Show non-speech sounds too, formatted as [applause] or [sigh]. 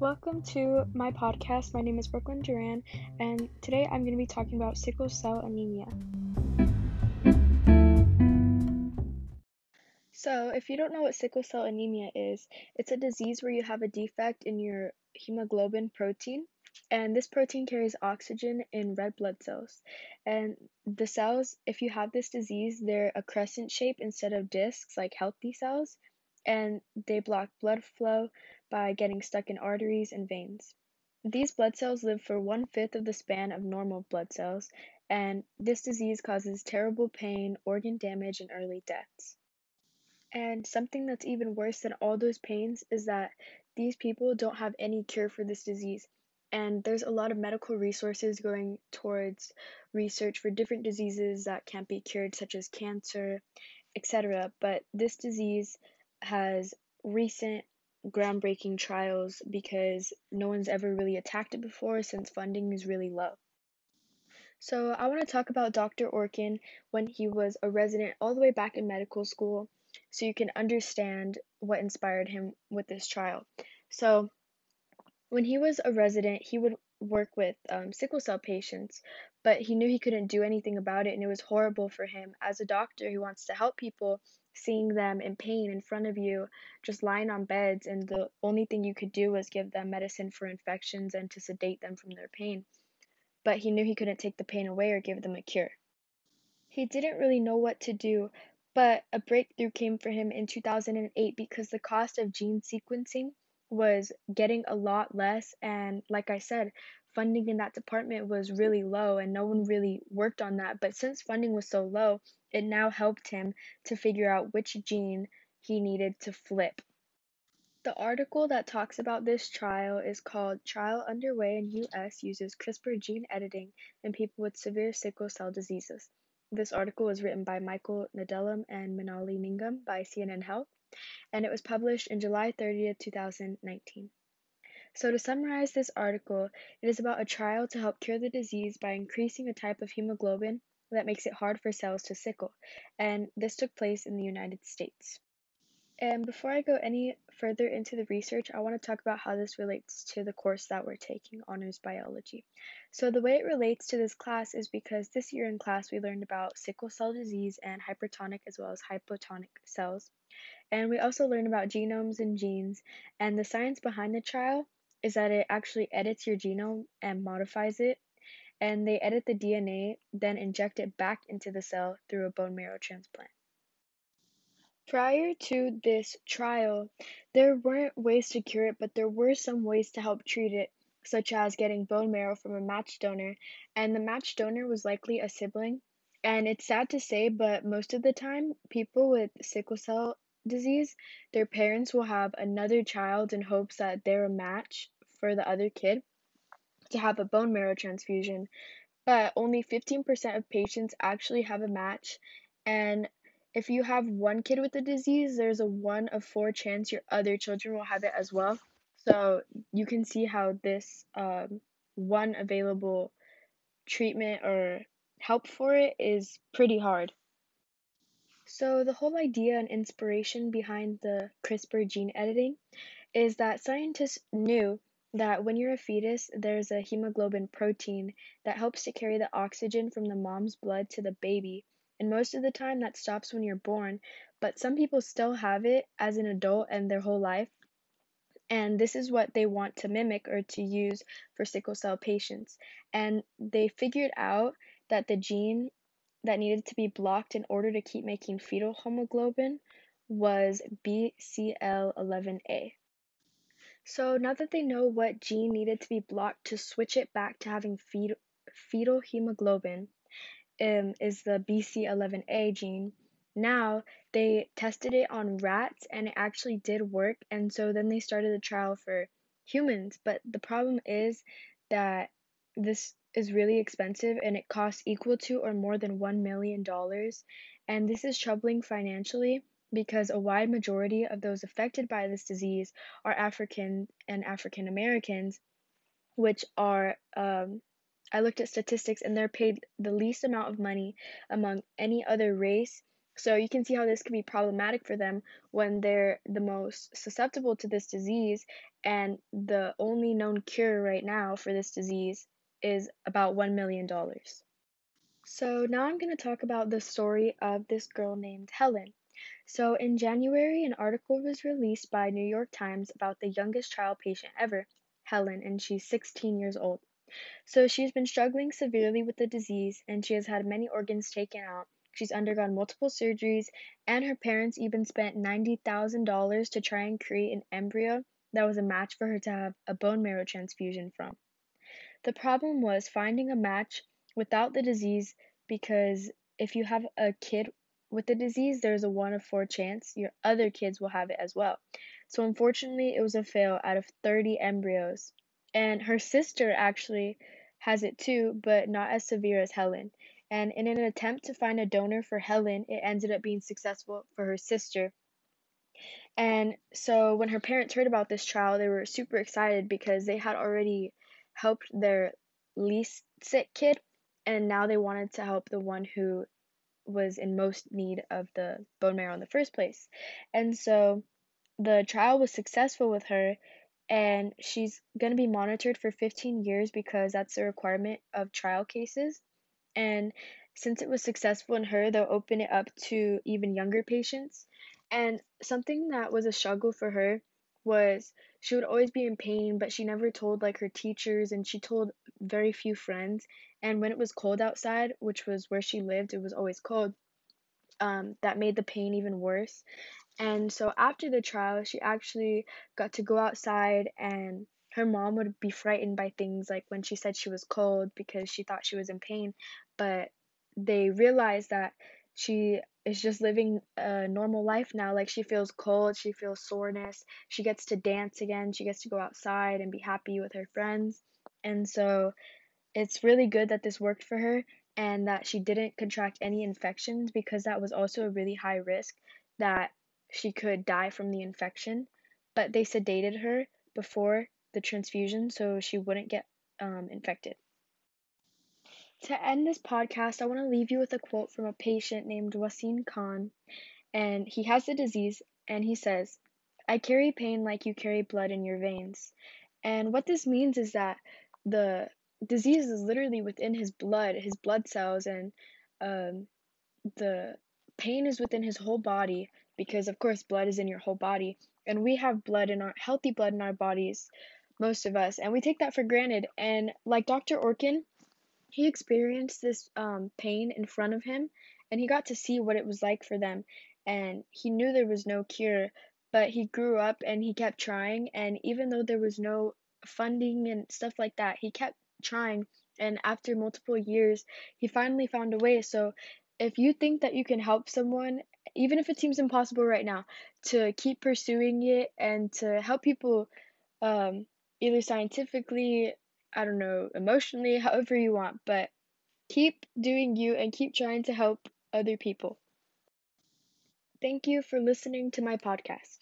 Welcome to my podcast. My name is Brooklyn Duran, and today I'm going to be talking about sickle cell anemia. So, if you don't know what sickle cell anemia is, it's a disease where you have a defect in your hemoglobin protein, and this protein carries oxygen in red blood cells. And the cells, if you have this disease, they're a crescent shape instead of discs like healthy cells, and they block blood flow by getting stuck in arteries and veins. These blood cells live for one fifth of the span of normal blood cells, and this disease causes terrible pain, organ damage, and early deaths. And something that's even worse than all those pains is that these people don't have any cure for this disease. And there's a lot of medical resources going towards research for different diseases that can't be cured, such as cancer, etc. But this disease has recent groundbreaking trials because no one's ever really attacked it before since funding is really low. So, I want to talk about Dr. Orkin when he was a resident all the way back in medical school so you can understand what inspired him with this trial. So, when he was a resident, he would work with um, sickle cell patients, but he knew he couldn't do anything about it, and it was horrible for him. As a doctor who wants to help people, seeing them in pain in front of you, just lying on beds, and the only thing you could do was give them medicine for infections and to sedate them from their pain. But he knew he couldn't take the pain away or give them a cure. He didn't really know what to do, but a breakthrough came for him in 2008 because the cost of gene sequencing was getting a lot less. And like I said, funding in that department was really low and no one really worked on that. But since funding was so low, it now helped him to figure out which gene he needed to flip. The article that talks about this trial is called Trial Underway in US Uses CRISPR Gene Editing in People with Severe Sickle Cell Diseases. This article was written by Michael Nedelman and Manali Nigam by CNN Health and it was published in July 30th, 2019. So, to summarize this article, it is about a trial to help cure the disease by increasing a type of hemoglobin that makes it hard for cells to sickle, and this took place in the United States. And before I go any further into the research, I want to talk about how this relates to the course that we're taking, Honors Biology. So, the way it relates to this class is because this year in class we learned about sickle cell disease and hypertonic as well as hypotonic cells. And we also learned about genomes and genes. And the science behind the trial is that it actually edits your genome and modifies it. And they edit the DNA, then inject it back into the cell through a bone marrow transplant. Prior to this trial, there weren't ways to cure it, but there were some ways to help treat it, such as getting bone marrow from a matched donor. And the matched donor was likely a sibling. And it's sad to say, but most of the time, people with sickle cell disease, their parents will have another child in hopes that they're a match for the other kid to have a bone marrow transfusion. But only 15% of patients actually have a match. And if you have one kid with the disease, there's a one of four chance your other children will have it as well. So you can see how this um, one available treatment or help for it is pretty hard. So, the whole idea and inspiration behind the CRISPR gene editing is that scientists knew that when you're a fetus, there's a hemoglobin protein that helps to carry the oxygen from the mom's blood to the baby. And most of the time, that stops when you're born, but some people still have it as an adult and their whole life. And this is what they want to mimic or to use for sickle cell patients. And they figured out that the gene that needed to be blocked in order to keep making fetal hemoglobin was BCL11A. So now that they know what gene needed to be blocked to switch it back to having fetal, fetal hemoglobin um, is the BCL11A gene, now they tested it on rats and it actually did work. And so then they started the trial for humans. But the problem is that this is really expensive and it costs equal to or more than $1 million. And this is troubling financially because a wide majority of those affected by this disease are African and African Americans, which are, um, I looked at statistics and they're paid the least amount of money among any other race. So you can see how this can be problematic for them when they're the most susceptible to this disease, and the only known cure right now for this disease is about $1 million. So now I'm going to talk about the story of this girl named Helen. So in January, an article was released by New York Times about the youngest child patient ever, Helen, and she's 16 years old. So she's been struggling severely with the disease and she has had many organs taken out. She's undergone multiple surgeries, and her parents even spent $90,000 to try and create an embryo that was a match for her to have a bone marrow transfusion from. The problem was finding a match without the disease because if you have a kid with the disease, there's a 1 of 4 chance your other kids will have it as well. So unfortunately, it was a fail out of 30 embryos. And her sister actually has it too, but not as severe as Helen. And in an attempt to find a donor for Helen, it ended up being successful for her sister. And so when her parents heard about this trial, they were super excited because they had already helped their least sick kid, and now they wanted to help the one who was in most need of the bone marrow in the first place. And so the trial was successful with her, and she's going to be monitored for 15 years because that's the requirement of trial cases. And since it was successful in her, they'll open it up to even younger patients. And something that was a struggle for her was she would always be in pain, but she never told like her teachers and she told very few friends. And when it was cold outside, which was where she lived, it was always cold. Um, that made the pain even worse. And so after the trial, she actually got to go outside and her mom would be frightened by things like when she said she was cold because she thought she was in pain, but they realized that she is just living a normal life now. Like she feels cold, she feels soreness, she gets to dance again, she gets to go outside and be happy with her friends. And so it's really good that this worked for her and that she didn't contract any infections because that was also a really high risk that she could die from the infection. But they sedated her before the transfusion so she wouldn't get um, infected. To end this podcast, I want to leave you with a quote from a patient named Wasim Khan. And he has the disease, and he says, I carry pain like you carry blood in your veins. And what this means is that the disease is literally within his blood, his blood cells, and um, the pain is within his whole body because, of course, blood is in your whole body. And we have blood in our healthy blood in our bodies, most of us, and we take that for granted. And like Dr. Orkin, he experienced this um, pain in front of him and he got to see what it was like for them and he knew there was no cure but he grew up and he kept trying and even though there was no funding and stuff like that he kept trying and after multiple years he finally found a way. So if you think that you can help someone even if it seems impossible right now to keep pursuing it and to help people um, either scientifically I don't know, emotionally, [laughs] however you want, but keep doing you and keep trying to help other people. Thank you for listening to my podcast.